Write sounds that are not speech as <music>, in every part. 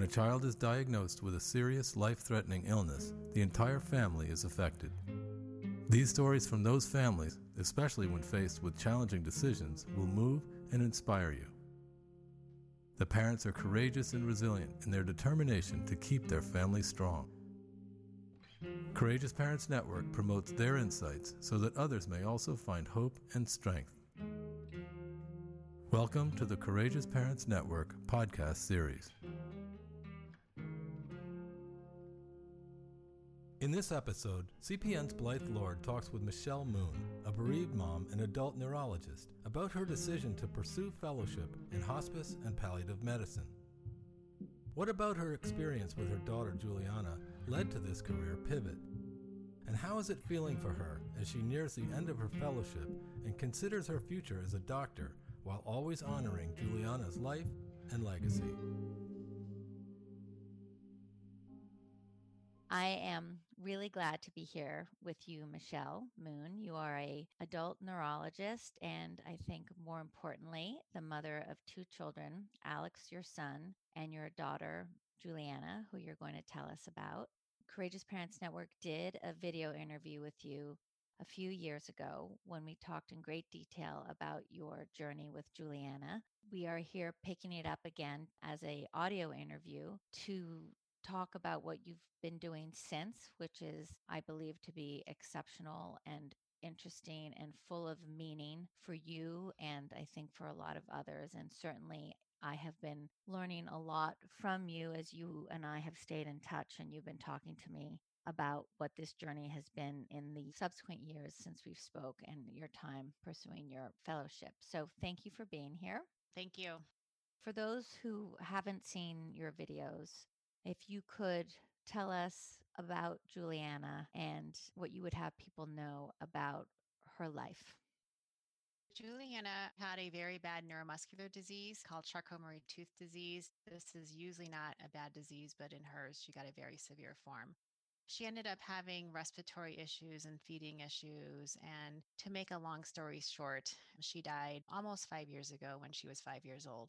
When a child is diagnosed with a serious life threatening illness, the entire family is affected. These stories from those families, especially when faced with challenging decisions, will move and inspire you. The parents are courageous and resilient in their determination to keep their family strong. Courageous Parents Network promotes their insights so that others may also find hope and strength. Welcome to the Courageous Parents Network podcast series. In this episode, CPN's Blythe Lord talks with Michelle Moon, a bereaved mom and adult neurologist, about her decision to pursue fellowship in hospice and palliative medicine. What about her experience with her daughter Juliana led to this career pivot? And how is it feeling for her as she nears the end of her fellowship and considers her future as a doctor while always honoring Juliana's life and legacy? I am really glad to be here with you, Michelle Moon. You are a adult neurologist and I think more importantly, the mother of two children, Alex, your son, and your daughter, Juliana, who you're going to tell us about. Courageous Parents Network did a video interview with you a few years ago when we talked in great detail about your journey with Juliana. We are here picking it up again as a audio interview to talk about what you've been doing since, which is, I believe, to be exceptional and interesting and full of meaning for you and I think for a lot of others. And certainly, I have been learning a lot from you as you and I have stayed in touch and you've been talking to me about what this journey has been in the subsequent years since we've spoke and your time pursuing your fellowship. So thank you for being here. Thank you. For those who haven't seen your videos, if you could tell us about Juliana and what you would have people know about her life. Juliana had a very bad neuromuscular disease called Charcot-Marie tooth disease. This is usually not a bad disease, but in hers, she got a very severe form. She ended up having respiratory issues and feeding issues. And to make a long story short, she died almost five years ago when she was five years old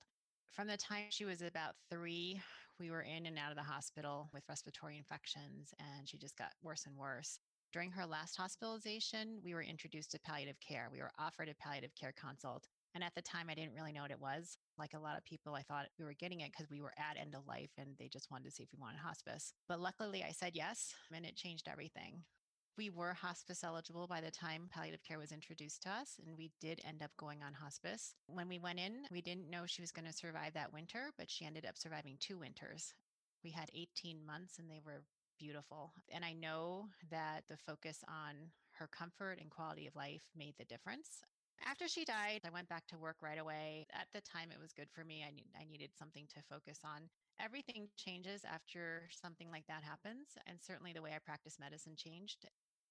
from the time she was about three, we were in and out of the hospital with respiratory infections, and she just got worse and worse. During her last hospitalization, we were introduced to palliative care. We were offered a palliative care consult. And at the time, I didn't really know what it was. Like a lot of people, I thought we were getting it because we were at end of life and they just wanted to see if we wanted hospice. But luckily, I said yes, and it changed everything we were hospice eligible by the time palliative care was introduced to us, and we did end up going on hospice. When we went in, we didn't know she was going to survive that winter, but she ended up surviving two winters. We had 18 months, and they were beautiful. And I know that the focus on her comfort and quality of life made the difference. After she died, I went back to work right away. At the time, it was good for me. I, need, I needed something to focus on everything changes after something like that happens. And certainly the way I practice medicine changed.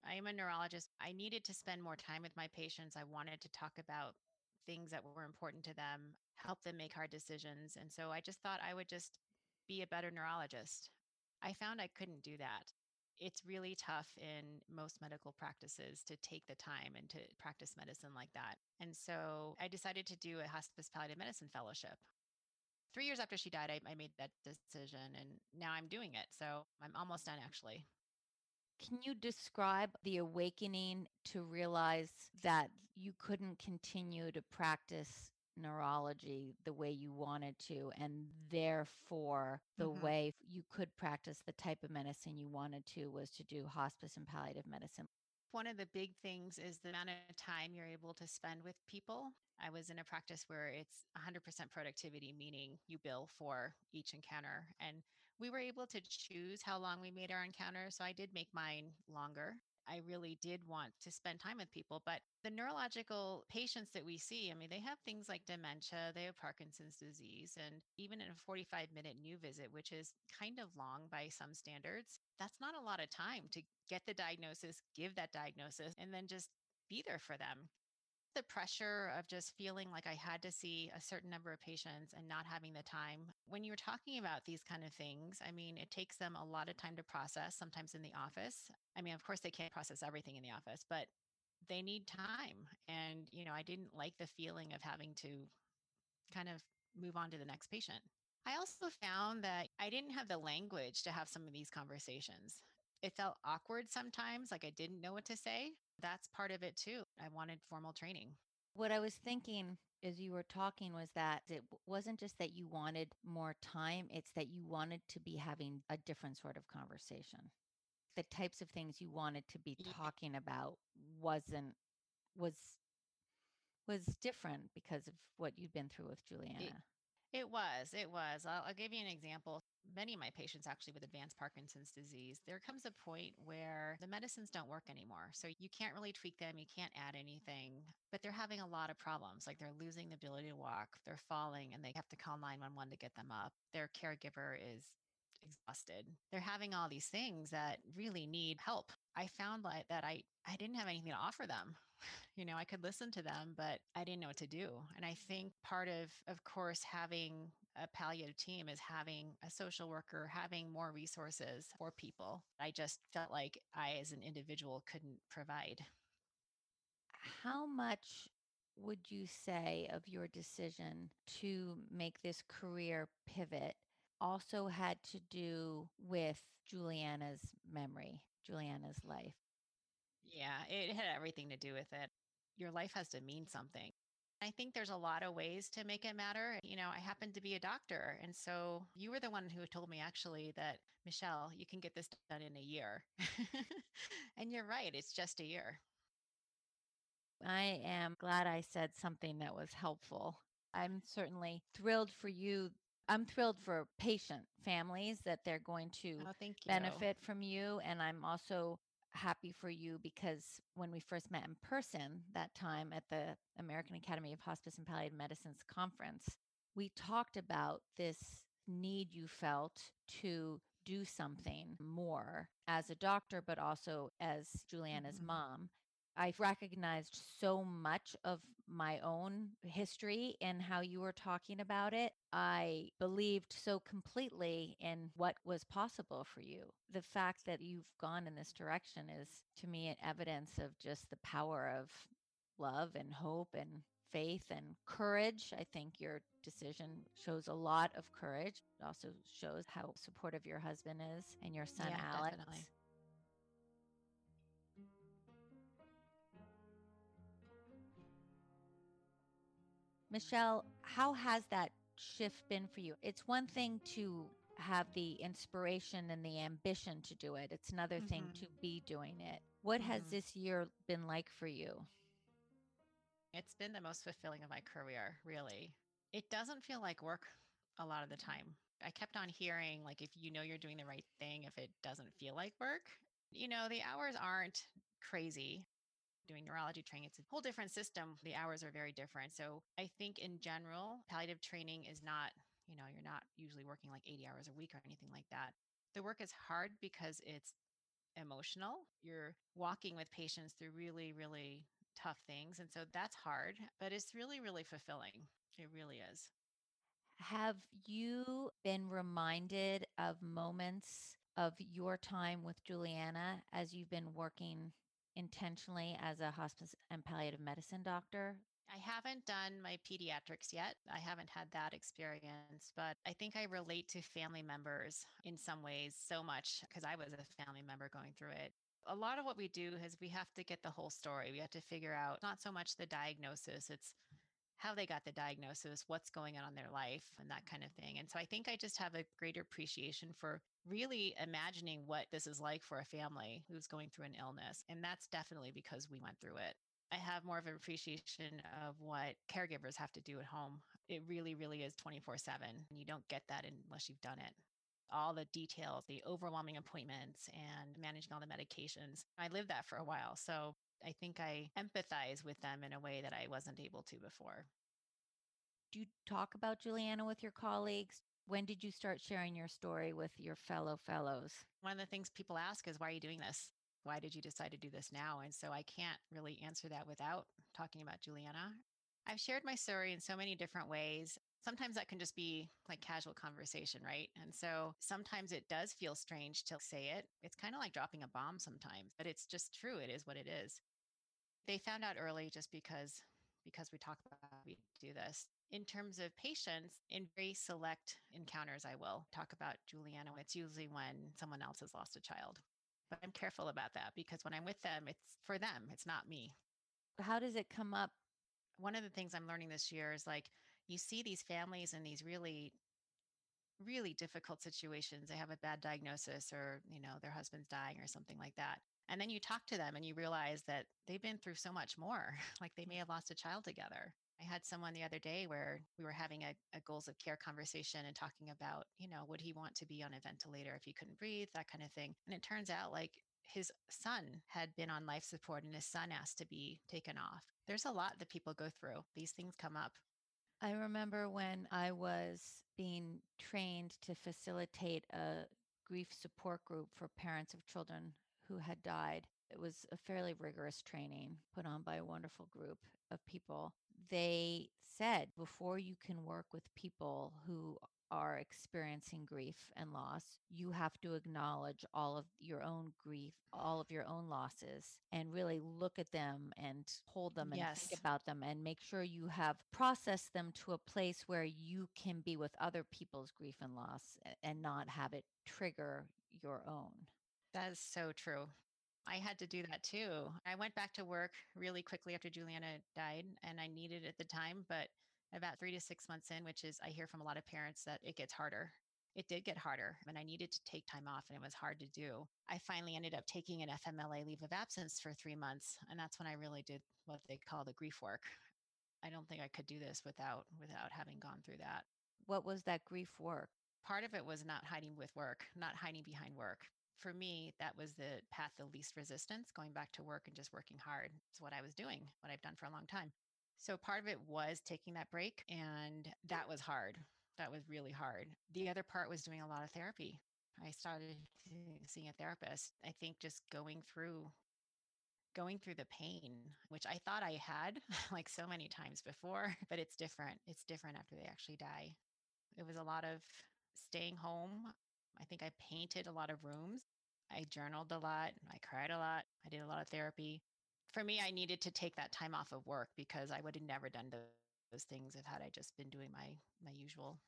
I am a neurologist. I needed to spend more time with my patients. I wanted to talk about things that were important to them, help them make hard decisions. And so I just thought I would just be a better neurologist. I found I couldn't do that. It's really tough in most medical practices to take the time and to practice medicine like that. And so I decided to do a hospice palliative medicine fellowship. Three years after she died, I, I made that decision and now I'm doing it. So I'm almost done actually. Can you describe the awakening to realize that you couldn't continue to practice neurology the way you wanted to, and therefore the mm-hmm. way you could practice the type of medicine you wanted to was to do hospice and palliative medicine? One of the big things is the amount of time you're able to spend with people. I was in a practice where it's 100% productivity, meaning you bill for each encounter. And we were able to choose how long we made our encounter. So I did make mine longer. I really did want to spend time with people. But the neurological patients that we see, I mean, they have things like dementia, they have Parkinson's disease, and even in a 45 minute new visit, which is kind of long by some standards, that's not a lot of time to get the diagnosis, give that diagnosis, and then just be there for them the pressure of just feeling like I had to see a certain number of patients and not having the time. When you're talking about these kind of things, I mean, it takes them a lot of time to process, sometimes in the office. I mean, of course, they can't process everything in the office, but they need time. And, you know, I didn't like the feeling of having to kind of move on to the next patient. I also found that I didn't have the language to have some of these conversations. It felt awkward sometimes, like I didn't know what to say. That's part of it too. I wanted formal training. What I was thinking as you were talking was that it wasn't just that you wanted more time, it's that you wanted to be having a different sort of conversation. The types of things you wanted to be talking about wasn't was was different because of what you'd been through with Juliana. It was. It was. I'll, I'll give you an example. Many of my patients, actually, with advanced Parkinson's disease, there comes a point where the medicines don't work anymore. So you can't really tweak them. You can't add anything, but they're having a lot of problems. Like they're losing the ability to walk, they're falling, and they have to call 911 to get them up. Their caregiver is exhausted. They're having all these things that really need help. I found like that I I didn't have anything to offer them. You know, I could listen to them, but I didn't know what to do. And I mm-hmm. think part of of course having a palliative team is having a social worker, having more resources for people. I just felt like I as an individual couldn't provide. How much would you say of your decision to make this career pivot also had to do with Juliana's memory, Juliana's life? Yeah, it had everything to do with it. Your life has to mean something. I think there's a lot of ways to make it matter. You know, I happen to be a doctor. And so you were the one who told me actually that, Michelle, you can get this done in a year. <laughs> and you're right, it's just a year. I am glad I said something that was helpful. I'm certainly thrilled for you. I'm thrilled for patient families that they're going to Oh, benefit from you. And I'm also happy for you because when we first met in person that time at the American Academy of Hospice and Palliative Medicine's conference, we talked about this need you felt to do something more as a doctor, but also as Juliana's Mhm. mom. I recognized so much of my own history and how you were talking about it. I believed so completely in what was possible for you. The fact that you've gone in this direction is to me an evidence of just the power of love and hope and faith and courage. I think your decision shows a lot of courage. It also shows how supportive your husband is and your son Yeah, Alex. definitely. Michelle, how has that shift been for you? It's one thing to have the inspiration and the ambition to do it, it's another thing Mhm. to be doing it. What has Mhm. this year been like for you? It's been the most fulfilling of my career, really. It doesn't feel like work a lot of the time. I kept on hearing, like, if you know you're doing the right thing, if it doesn't feel like work, you know, the hours aren't crazy. Doing neurology training, it's a whole different system. The hours are very different. So I think in general, palliative training is not, you know, you're not usually working like 80 hours a week or anything like that. The work is hard because it's emotional. You're walking with patients through really, really tough things. And so that's hard, but it's really, really fulfilling. It really is. Have you been reminded of moments of your time with Juliana as you've been working intentionally as a hospice and palliative medicine doctor? I haven't done my pediatrics yet. I haven't had that experience, but I think I relate to family members in some ways so much because I was a family member going through it. A lot of what we do is we have to get the whole story. We have to figure out not so much the diagnosis, it's how they got the diagnosis, what's going on in their life, and that kind of thing. And so I think I just have a greater appreciation for really imagining what this is like for a family who's going through an illness. And that's definitely because we went through it. I have more of an appreciation of what caregivers have to do at home. It really, really is 24 7. And you don't get that unless you've done it. All the details, the overwhelming appointments, and managing all the medications. I lived that for a while. So I think I empathize with them in a way that I wasn't able to before. Do you talk about Juliana with your colleagues? When did you start sharing your story with your fellow fellows? One of the things people ask is, why are you doing this? Why did you decide to do this now? And so I can't really answer that without talking about Juliana. I've shared my story in so many different ways. Sometimes that can just be like casual conversation, right? And so sometimes it does feel strange to say it. It's kind of like dropping a bomb sometimes, but it's just true. It is what it is. They found out early just because because we talk about we do this. In terms of patients, in very select encounters, I will talk about Juliana. It's usually when someone else has lost a child. But I'm careful about that because when I'm with them, it's for them, it's not me. How does it come up? One of the things I'm learning this year is like you see these families in these really really difficult situations they have a bad diagnosis or you know their husband's dying or something like that and then you talk to them and you realize that they've been through so much more <laughs> like they may mm. have lost a child together I had someone the other day where we were having a, a, goals of care conversation and talking about, you know, would he want to be on a ventilator if he couldn't breathe, that kind of thing. And it turns out like his son had been on life support and his son asked to be taken off. There's a lot that people go through. These things come up. I remember when I was being trained to facilitate a grief support group for parents of children who had died. It was a fairly rigorous training put on by a wonderful group of people they said before you can work with people who are experiencing grief and loss, you have to acknowledge all of your own grief, all of your own losses, and really look at them and hold them and yes. think about them and make sure you have processed them to a place where you can be with other people's grief and loss and not have it trigger your own. That is so true. I had to do that too. I went back to work really quickly after Juliana died, and I needed it at the time. But about three to six months in, which is I hear from a lot of parents that it gets harder. It did get harder, and I needed to take time off, and it was hard to do. I finally ended up taking an FMLA leave of absence for three months, and that's when I really did what they call the grief work. I don't think I could do this without without having gone through that. What was that grief work? Part of it was not hiding with work, not hiding behind work for me, that was the path of least resistance, going back to work and just working hard. It's what I was doing, what I've done for a long time. So part of it was taking that break, and that was hard. That was really hard. The other part was doing a lot of therapy. I started seeing a therapist. I think just going through going through the pain, which I thought I had <laughs> like so many times before, but it's different. It's different after they actually die. It was a lot of staying home. I think I painted a lot of rooms. I journaled a lot. I cried a lot. I did a lot of therapy. For me, I needed to take that time off of work because I would have never done those things if had I just been doing my my usual.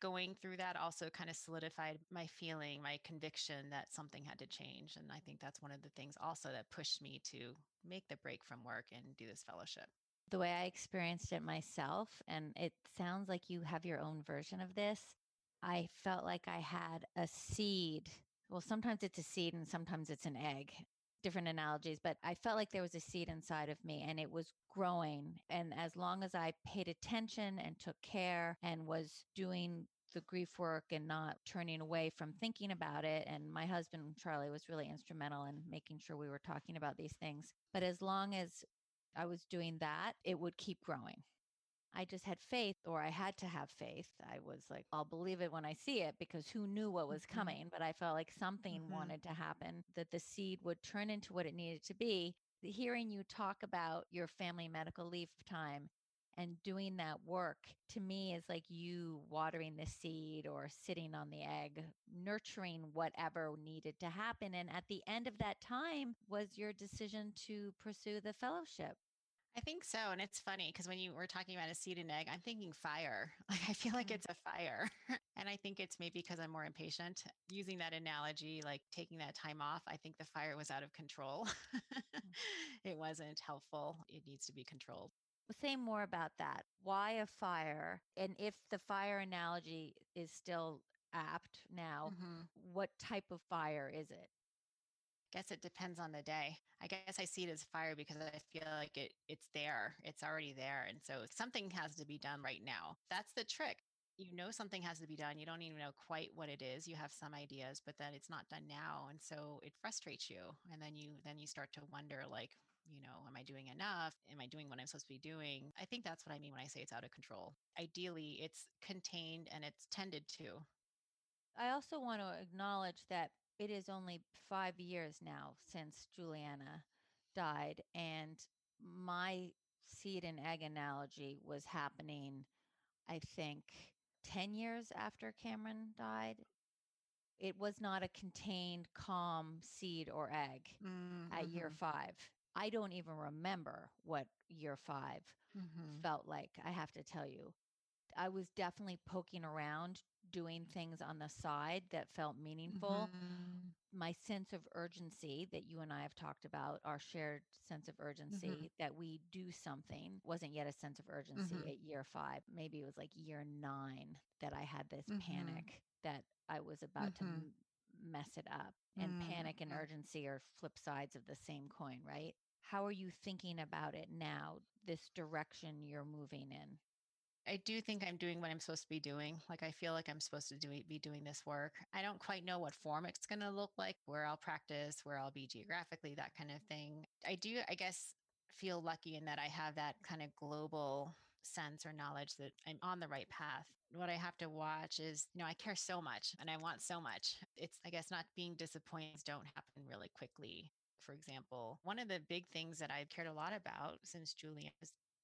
Going through that also kind of solidified my feeling, my conviction that something had to change. And I think that's one of the things also that pushed me to make the break from work and do this fellowship the way I experienced it myself, and it sounds like you have your own version of this. I felt like I had a seed. Well, sometimes it's a seed and sometimes it's an egg, different analogies, but I felt like there was a seed inside of me and it was growing. And as long as I paid attention and took care and was doing the grief work and not turning away from thinking about it. And my husband, Charlie, was really instrumental in making sure we were talking about these things. But as long as I was doing that, it would keep growing. I just had faith, or I had to have faith. I was like, I'll believe it when I see it because who knew what was mm-hmm. coming? But I felt like something mm-hmm. wanted to happen, that the seed would turn into what it needed to be. Hearing you talk about your family medical leave time and doing that work to me is like you watering the seed or sitting on the egg, nurturing whatever needed to happen. And at the end of that time was your decision to pursue the fellowship. I think so. And it's funny because when you were talking about a seed and egg, I'm thinking fire. <laughs> Like I feel like mm. it's a fire. <laughs> and I think it's maybe because I'm more impatient. Using that analogy, like taking that time off, I think the fire was out of control. Mm. <laughs> it wasn't helpful. It needs to be controlled. Say more about that. Why a fire? And if the fire analogy is still apt now, mm-hmm. what type of fire is it? Guess it depends on the day. I guess I see it as fire because I feel like it it's there. It's already there. And so something has to be done right now. That's the trick. You know something has to be done. You don't even know quite what it is. You have some ideas, but then it's not done now. And so it frustrates you. And then you then you start to wonder like, you know, am I doing enough? Am I doing what I'm supposed to be doing? I think that's what I mean when I say it's out of control. Ideally, it's contained and it's tended to. I also want to acknowledge that it is only five years now since Juliana died, and my seed and egg analogy was happening, I think, 10 years after Cameron died. It was not a contained, calm seed or egg mm-hmm. at year mm-hmm. five. I don't even remember what year 5 mm-hmm. felt like, I have to tell you. I was definitely poking around, doing things on the side that felt meaningful. Mhm. My sense of urgency that you and I have talked about, our shared sense of urgency that we do something, wasn't yet a sense of urgency Mhm. at year five. Maybe it was like year nine that I had this Mhm. panic that I was about to Mhm. m- mess it up. And panic and urgency are flip sides of the same coin, right? How are you thinking about it now, this direction you're moving in? I do think I'm doing what I'm supposed to be doing. Like I feel like I'm supposed to do be doing this work. I don't quite know what form it's going to look like, where I'll practice, where I'll be geographically, that kind of thing. I do, I guess, feel lucky in that I have that kind of global sense or knowledge that I'm on the right path. What I have to watch is, you know, I care so much and I want so much. It's, I guess, not being disappointed don't happen really quickly. For example, one of the big things that I've cared a lot about since Julian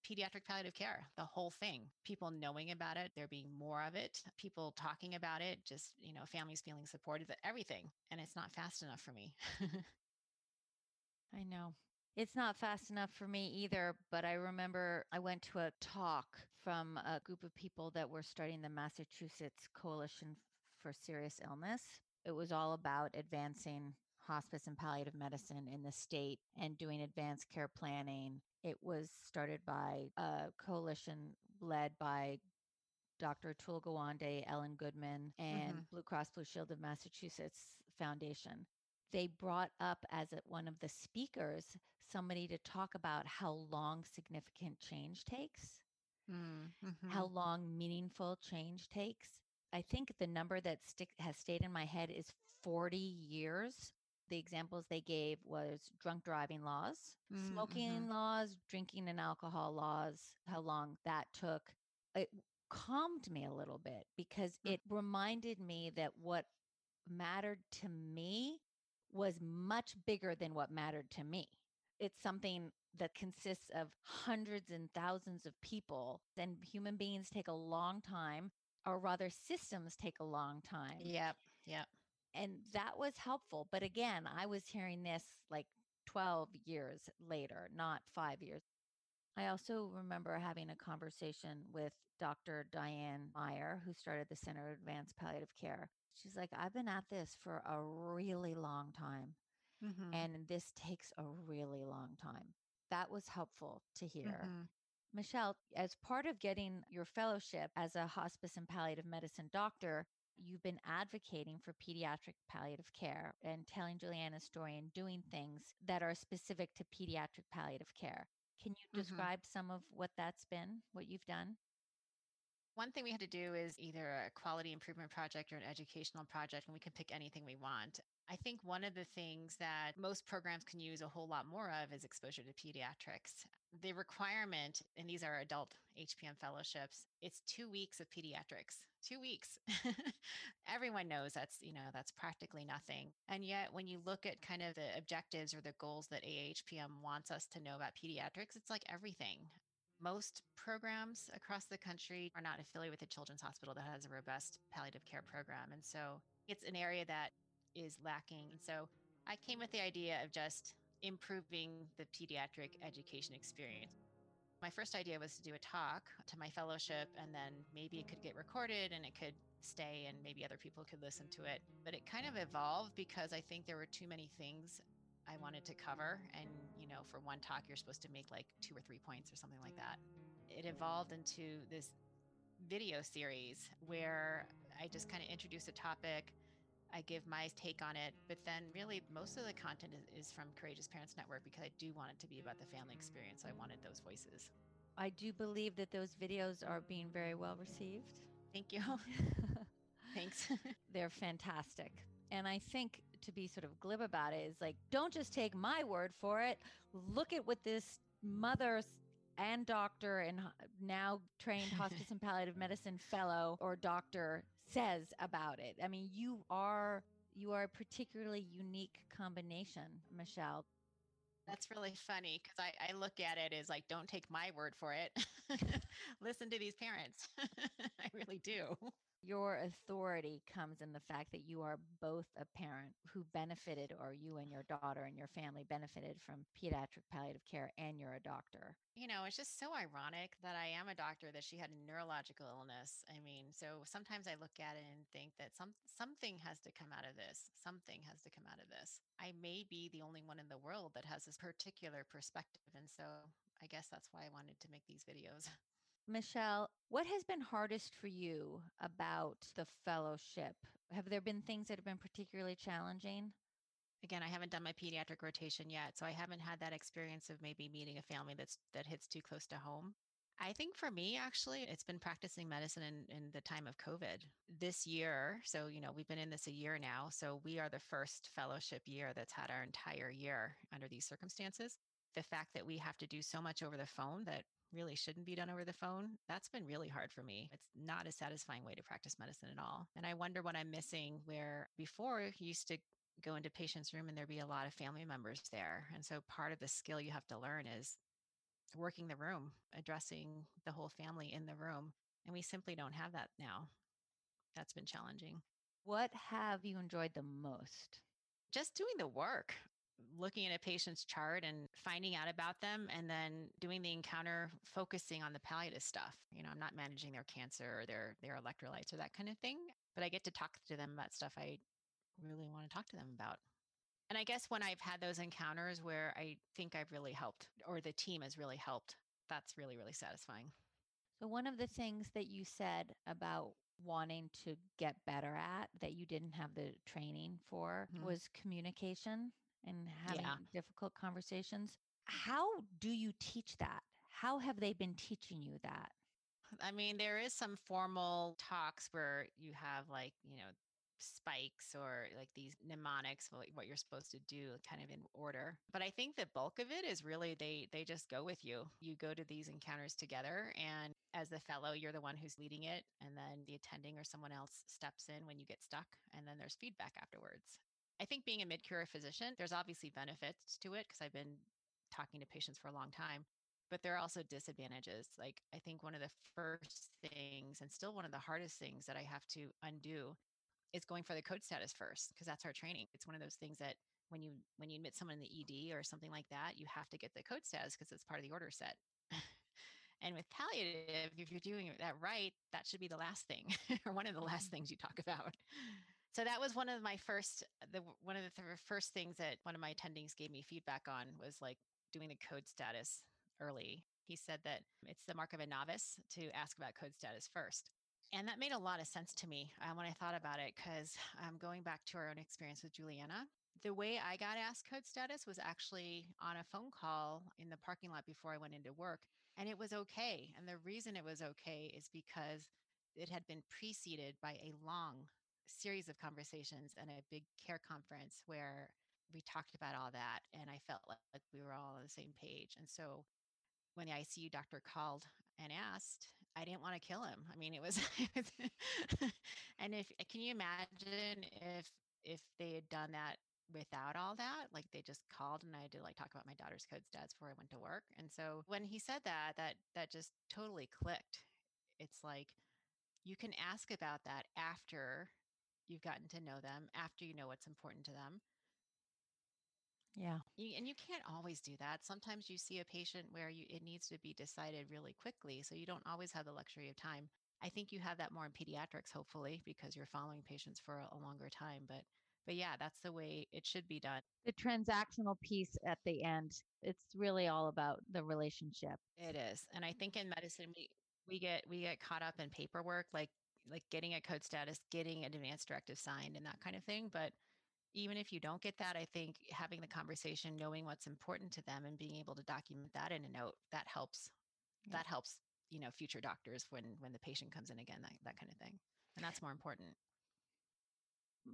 pediatric palliative care, the whole thing. People knowing about it, there being more of it, people talking about it, just, you know, families feeling supported, everything. And it's not fast enough for me. <laughs> I know. It's not fast enough for me either, but I remember I went to a talk from a group of people that were starting the Massachusetts Coalition for Serious Illness. It was all about advancing hospice and palliative medicine in the state and doing advanced care planning. It was started by a coalition led by Dr. Atul Gawande, Ellen Goodman, and Blue Cross Blue Shield of Massachusetts Foundation they brought up as a, one of the speakers somebody to talk about how long significant change takes, mm-hmm. how long meaningful change takes. I think the number that stick, has stayed in my head is 40 years. The examples they gave was drunk driving laws, Mm, smoking mhm. laws, drinking and alcohol laws, how long that took. It calmed me a little bit because Mm. it reminded me that what mattered to me was much bigger than what mattered to me. It's something that consists of hundreds and thousands of people, and human beings take a long time, or rather, systems take a long time. Yep. Yep. And that was helpful. But again, I was hearing this like 12 years later, not five years. I also remember having a conversation with Dr. Diane Meier, who started the Center of Advanced Palliative Care. She's like, I've been at this for a really long time, Mhm. and this takes a really long time. That was helpful to hear. Mhm. Michelle, as part of getting your fellowship as a hospice and palliative medicine doctor, you've been advocating for pediatric palliative care and telling Juliana's story and doing things that are specific to pediatric palliative care. Can you Mhm. describe some of what that's been, what you've done? One thing we had to do is either a quality improvement project or an educational project, and we can pick anything we want. I think one of the things that most programs can use a whole lot more of is exposure to pediatrics. The requirement, and these are adult HPM fellowships, it's two weeks of pediatrics. Two weeks. <laughs> Everyone knows that's, you know, that's practically nothing. And yet when you look at kind of the objectives or the goals that AHPM wants us to know about pediatrics, it's like everything most programs across the country are not affiliated with a children's hospital that has a robust palliative care program. And so it's an area that is lacking. And so I came with the idea of just improving the pediatric education experience. My first idea was to do a talk to my fellowship, and then maybe it could get recorded and it could stay, and maybe other people could listen to it. But it kind of evolved because I think there were too many things I wanted to cover. And, you know, for one talk, you're supposed to make like two or three points or something like that. It evolved into this video series where I just kind of introduce a topic. I give my take on it, but then really most of the content is, is from Courageous Parents Network because I do want it to be about the family experience. I wanted those voices. I do believe that those videos are being very well received. Thank you. <laughs> Thanks. <laughs> They're fantastic. And I think to be sort of glib about it is like, don't just take my word for it. Look at what this mother and doctor and now trained <laughs> hospice and palliative medicine fellow or doctor says about it. I mean, you are you are a particularly unique combination, Michelle. That's really funny because I, I look at it as like, don't take my word for it. <laughs> Listen to these parents. <laughs> I really do. Your authority comes in the fact that you are both a parent who benefited, or you and your daughter and your family benefited from pediatric palliative care, and you're a doctor. You know, it's just so ironic that I am a doctor that she had a neurological illness. I mean, so sometimes I look at it and think that some something has to come out of this. Something has to come out of this. I may be the only one in the world that has this particular perspective. And so I guess that's why I wanted to make these videos. <laughs> Michelle, what has been hardest for you about the fellowship? Have there been things that have been particularly challenging? Again, I haven't done my pediatric rotation yet, so I haven't had that experience of maybe meeting a family that's that hits too close to home. I think for me, actually, it's been practicing medicine in, in the time of COVID this year. So, you know, we've been in this a year now. So, we are the first fellowship year that's had our entire year under these circumstances. The fact that we have to do so much over the phone that really shouldn't be done over the phone, that's been really hard for me. It's not a satisfying way to practice medicine at all. And I wonder what I'm missing where before you used to go into patient's room and there'd be a lot of family members there. And so part of the skill you have to learn is working the room, addressing the whole family in the room. And we simply don't have that now. That's been challenging. What have you enjoyed the most? Just doing the work looking at a patient's chart and finding out about them and then doing the encounter focusing on the palliative stuff. You know i'm not managing their cancer or their their electrolytes or that kind of thing but i get to talk to them about stuff i really want to talk to them about. And i guess when i've had those encounters where i think i've really helped or the team has really helped that's really really satisfying. So one of the things that you said about wanting to get better at that you didn't have the training for mm-hmm. was communication and having yeah. difficult conversations. How do you teach that? How have they been teaching you that? I mean, there is some formal talks where you have like, you know, spikes or like these mnemonics what you're supposed to do kind of in order but i think the bulk of it is really they they just go with you you go to these encounters together and as the fellow you're the one who's leading it and then the attending or someone else steps in when you get stuck and then there's feedback afterwards I think being a mid career physician, there's obviously benefits to it because I've been talking to patients for a long time, but there are also disadvantages. Like, I think one of the first things, and still one of the hardest things that I have to undo is going for the code status first because that's our training. It's one of those things that when you when you admit someone in the ED or something like that, you have to get the code status because it's part of the order set. <laughs> and with palliative, if you're doing that right, that should be the last thing <laughs> or one of the last mm-hmm. things you talk about so that was one of my first the one of the th- first things that one of my attendings gave me feedback on was like doing the code status early. He said that it's the mark of a novice to ask about code status first. And that made a lot of sense to me um, when i thought about it because um, going back to our own experience with juliana the way i got asked code status was actually on a phone call in the parking lot before i went into work and it was okay. And the reason it was okay is because it had been preceded by a long series of conversations and a big care conference where we talked about all that and i felt like, like we were all on the same page and so when the icu doctor called and asked i didn't want to kill him. I mean <laughs> it was and if can you imagine if if they had done that without all that? Like they just called and i had to like talk about my daughter's code stats before i went to work and so when he said that that that just totally clicked. It's like you can ask about that after you've gotten to know them, after you know what's important to them. Yeah. You, and you can't always do that. Sometimes you see a patient where you, it needs to be decided really quickly. So you don't always have the luxury of time. I think you have that more in pediatrics, hopefully, because you're following patients for a, a longer time. But but yeah, that's the way it should be done. The transactional piece at the end, it's really all about the relationship. It is. And I think in medicine we we get we get caught up in paperwork like like getting a code status, getting an advance directive signed, and that kind of thing. But even if you don't get that, I think having the conversation, knowing what's important to them, and being able to document that in a note that helps. Yeah. That helps, you know, future doctors when when the patient comes in again, that that kind of thing, and that's more important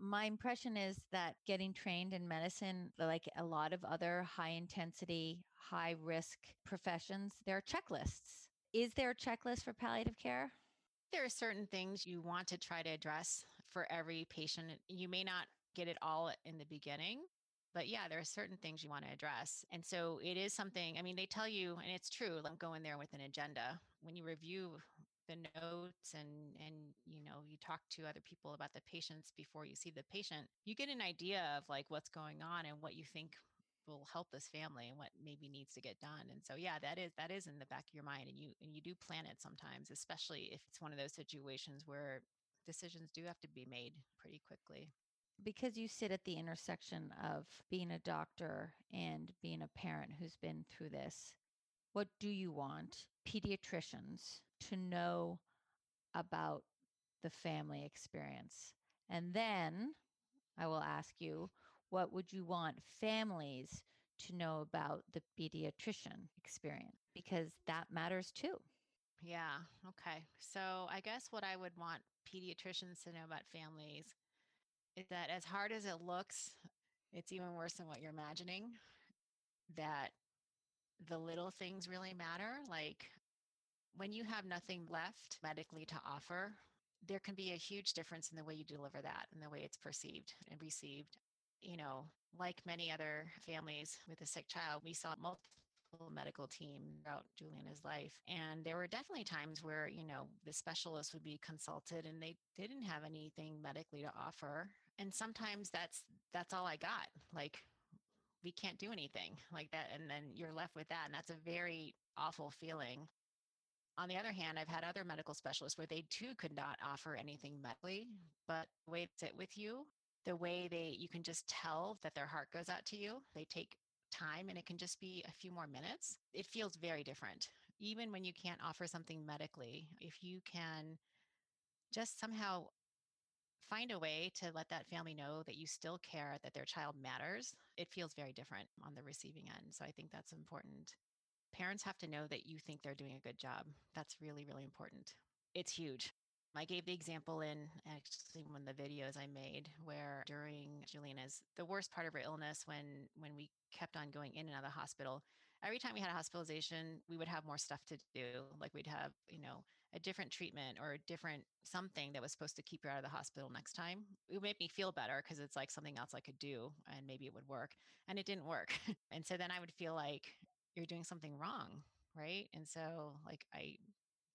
my impression is that getting trained in medicine, like a lot of other high intensity, high risk professions, there are checklists. Is there a checklist for palliative care? There are certain things you want to try to address for every patient. You may not get it all in the beginning, but yeah, there are certain things you want to address. And so it is something, I mean, they tell you, and it's true, don't go in there with an agenda. When you review the notes and and you know you talk to other people about the patients before you see the patient you get an idea of like what's going on and what you think will help this family and what maybe needs to get done and so yeah that is that is in the back of your mind and you and you do plan it sometimes especially if it's one of those situations where decisions do have to be made pretty quickly. Because you sit at the intersection of being a doctor and being a parent who's been through this what do you want pediatricians to know about the family experience? And then i will ask you what would you want families to know about the pediatrician experience? Because that matters too. Yeah. Okay. So I guess what I would want pediatricians to know about families is that as hard as it looks, it's even worse than what you're imagining. That the little things really matter. Like when you have nothing left medically to offer, there can be a huge difference in the way you deliver that and the way it's perceived and received you know, like many other families with a sick child, we saw multiple medical team throughout Juliana's life. And there were definitely times where, you know, the specialist would be consulted and they didn't have anything medically to offer. And sometimes that's that's all I got. Like we can't do anything like that. And then you're left with that. And that's a very awful feeling. On the other hand, I've had other medical specialists where they too could not offer anything medically, but way sit with you the way they you can just tell that their heart goes out to you they take time and it can just be a few more minutes. It feels very different. Even when you can't offer something medically if you can just somehow find a way to let that family know that you still care that their child matters it feels very different on the receiving end. So i think that's important. Parents have to know that you think they're doing a good job. That's really really important. It's huge I gave the example in actually one of the videos I made where during Juliana's the worst part of her illness when when we kept on going in and out of the hospital, every time we had a hospitalization, we would have more stuff to do. Like we'd have, you know, a different treatment or a different something that was supposed to keep her out of the hospital next time. It would make me feel better because it's like something else I could do and maybe it would work. And it didn't work. <laughs> and so then I would feel like you're doing something wrong. Right. And so like I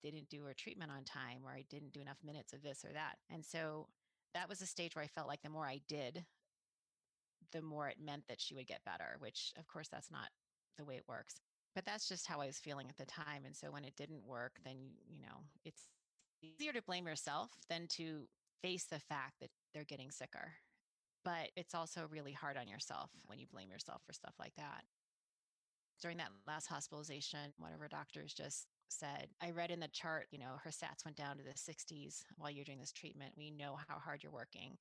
didn't do a treatment on time or I didn't do enough minutes of this or that. And so that was a stage where I felt like the more I did, the more it meant that she would get better, which of course that's not the way it works. But that's just how I was feeling at the time. And so when it didn't work, then, you know, it's easier to blame yourself than to face the fact that they're getting sicker. But it's also really hard on yourself when you blame yourself for stuff like that. During that last hospitalization, one of our doctors just said, I read in the chart, you know, her sats went down to the 60s while you're doing this treatment. We know how hard you're working.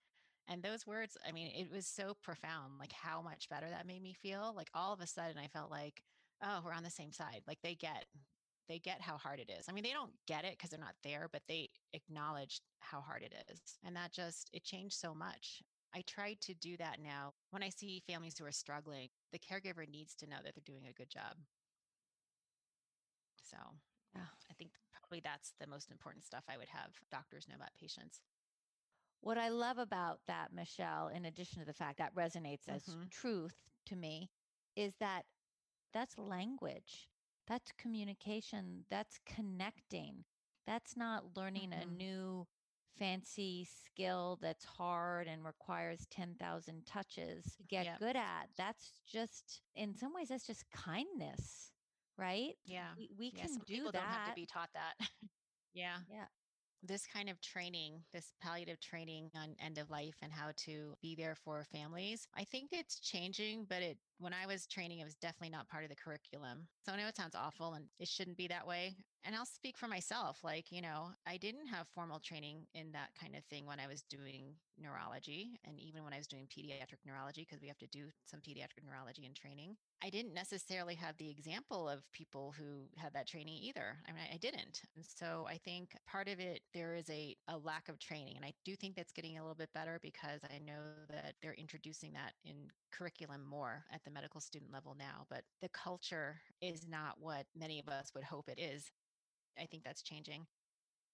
And those words, I mean, it was so profound, like how much better that made me feel. Like all of a sudden, I felt like, oh, we're on the same side. Like they get, they get how hard it is. I mean, they don't get it because they're not there, but they acknowledge how hard it is. And that just, it changed so much. I try to do that now. When I see families who are struggling, the caregiver needs to know that they're doing a good job. So yeah. I think probably that's the most important stuff I would have doctors know about patients. What I love about that, Michelle, in addition to the fact that resonates as mm-hmm. truth to me, is that that's language, that's communication, that's connecting. That's not learning mm-hmm. a new fancy skill that's hard and requires 10,000 touches to get yep. good at. That's just, in some ways, that's just kindness right? Yeah. We, we yeah, can do people that. don't have to be taught that. <laughs> yeah. Yeah. This kind of training, this palliative training on end of life and how to be there for families, I think it's changing, but it when I was training, it was definitely not part of the curriculum. So I know it sounds mm. awful and it shouldn't be that way. And I'll speak for myself. Like, you know, I didn't have formal training in that kind of thing when I was doing neurology and even when I was doing pediatric neurology, because we have to do some pediatric neurology in training. I didn't necessarily have the example of people who had that training either. I mean, I, didn't. And so I think part of it, there is a, a lack of training. And I do think that's getting a little bit better because I know that they're introducing that in curriculum more at the medical student level now. But the culture is not what many of us would hope it is. I think that's changing.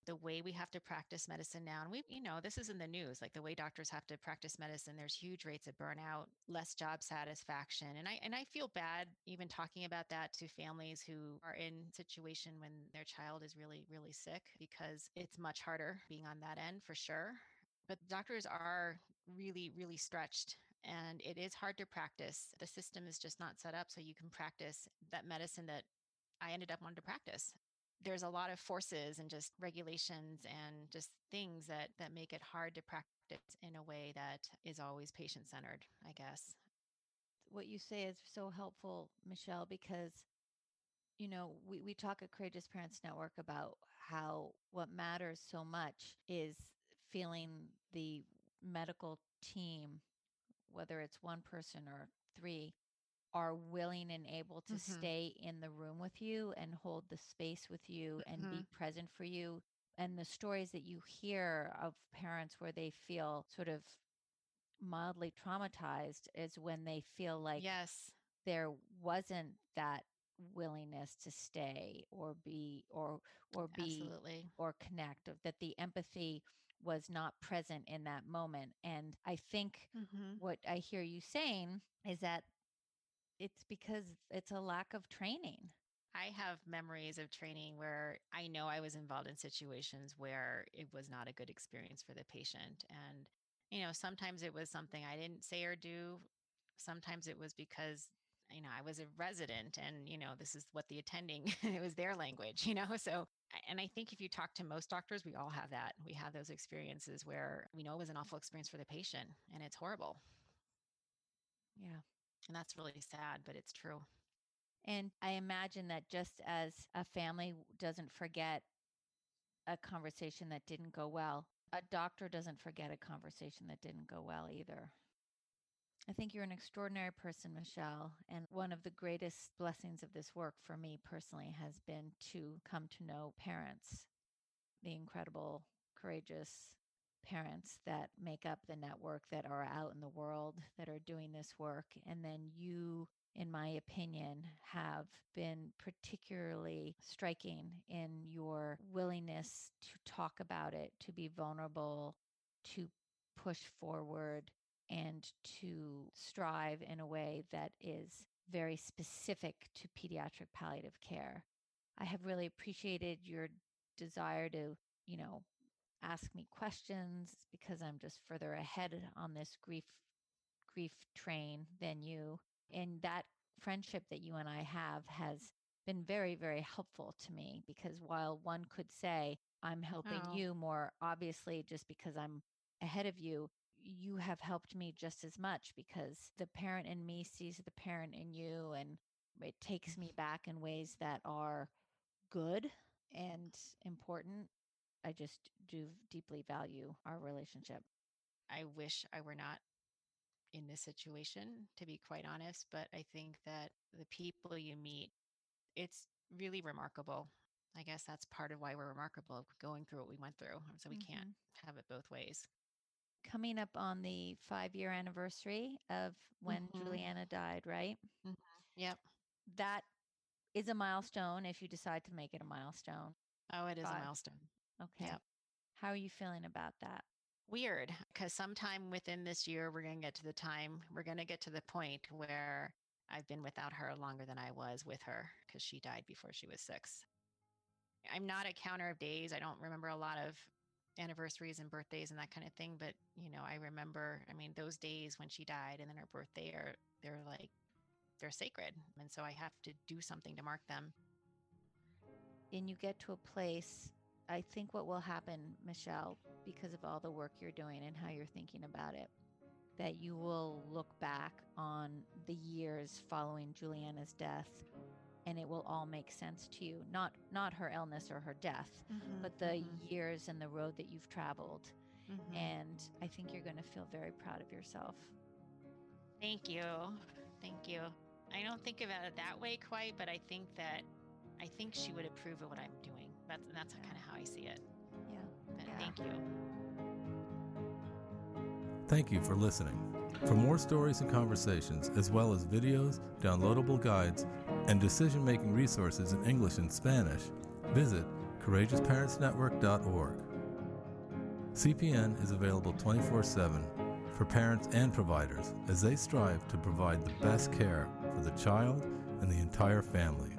The way we have to practice medicine now. And we, you know, this is in the news, like the way doctors have to practice medicine, there's huge rates of burnout, less job satisfaction. And I and I feel bad even talking about that to families who are in situation when their child is really, really sick because it's much harder being on that end for sure. But doctors are really, really stretched and it is hard to practice. The system is just not set up so you can practice that medicine that I ended up wanting to practice. There's a lot of forces and just regulations and just things that that make it hard to practice in a way that is always patient centered, I guess. What you say is so helpful, Michelle, because you know, we, we talk at Courageous Parents Network about how what matters so much is feeling the medical team, whether it's one person or three, are willing and able to Mhm. stay in the room with you and hold the space with you and be Mhm. present for you. And the stories that you hear of parents where they feel sort of mildly traumatized is when they feel like yes. there wasn't that willingness to stay or be or or be Absolutely. or connect that the empathy was not present in that moment and i think hmm what i hear you saying is that it's because it's a lack of training I have memories of training where I know I was involved in situations where it was not a good experience for the patient. And, you know, sometimes it was something I didn't say or do. Sometimes it was because, you know, I was a resident and, you know, this is what the attending, <laughs> it was their language, you know? So, and I think if you talk to most doctors, we all have that. We have those experiences where we know it was an awful experience for the patient and it's horrible. yeah And that's really sad, but it's true. and i imagine that just as a family doesn't forget a conversation that didn't go well a doctor doesn't forget a conversation that didn't go well either I think you're an extraordinary person, Michelle. And one of the greatest blessings of this work for me personally has been to come to know parents, the incredible, courageous parents that make up the network that are out in the world that are doing this work. And then you, in my opinion, have been particularly striking in your willingness to talk about it, to be vulnerable, to push forward and to strive in a way that is very specific to pediatric palliative care. I have really appreciated your desire to, you know, ask me questions because I'm just further ahead on this grief grief train than you. And that friendship that you and I have has been very, very helpful to me because while one could say, I'm helping Oh. you more obviously just because I'm ahead of you, you have helped me just as much because the parent in me sees the parent in you and it takes me mm. back in ways that are good and important. I just do deeply value our relationship. I wish I were not in this situation, to be quite honest. But I think that the people you meet, it's really remarkable. I guess that's part of why we're remarkable, going through what we went through. So we can't Mhm. have it both ways. Coming up on the five year anniversary of when Mhm. Juliana died, right? Yep. That is a milestone if you decide to make it a milestone. Oh, it is a milestone. Okay. Yep. How are you feeling about that? Weird, because sometime within this year, we're going to get to the time, we're going to get to the point where I've been without her longer than I was with her because she died before she was six. I'm not a counter of days. I don't remember a lot of anniversaries and birthdays and that kind of thing, but you know, I remember, I mean, those days when she died and then her birthday are, they're like, they're sacred. And so I have to do something to mark them. and you get to a place, I think what will happen, Michelle, because of all the work you're doing and how you're thinking about it, that you will look back on the years following Juliana's death and it will all make sense to you. Not not her illness or her death, but the Mhm, years and the road that you've traveled. mhm. And I think you're going to feel very proud of yourself. Thank you. Thank you. I don't think about it that way quite, but I think that I think she would approve of what I'm doing. That's that's Yeah. kind of how I see it. Yeah. But Yeah. thank you. Thank you for listening. For more stories and conversations, as well as videos, downloadable guides, and decision making resources in English and Spanish, visit courageousparentsnetwork.org. CPN is available 24 7 for parents and providers as they strive to provide the best care for the child and the entire family.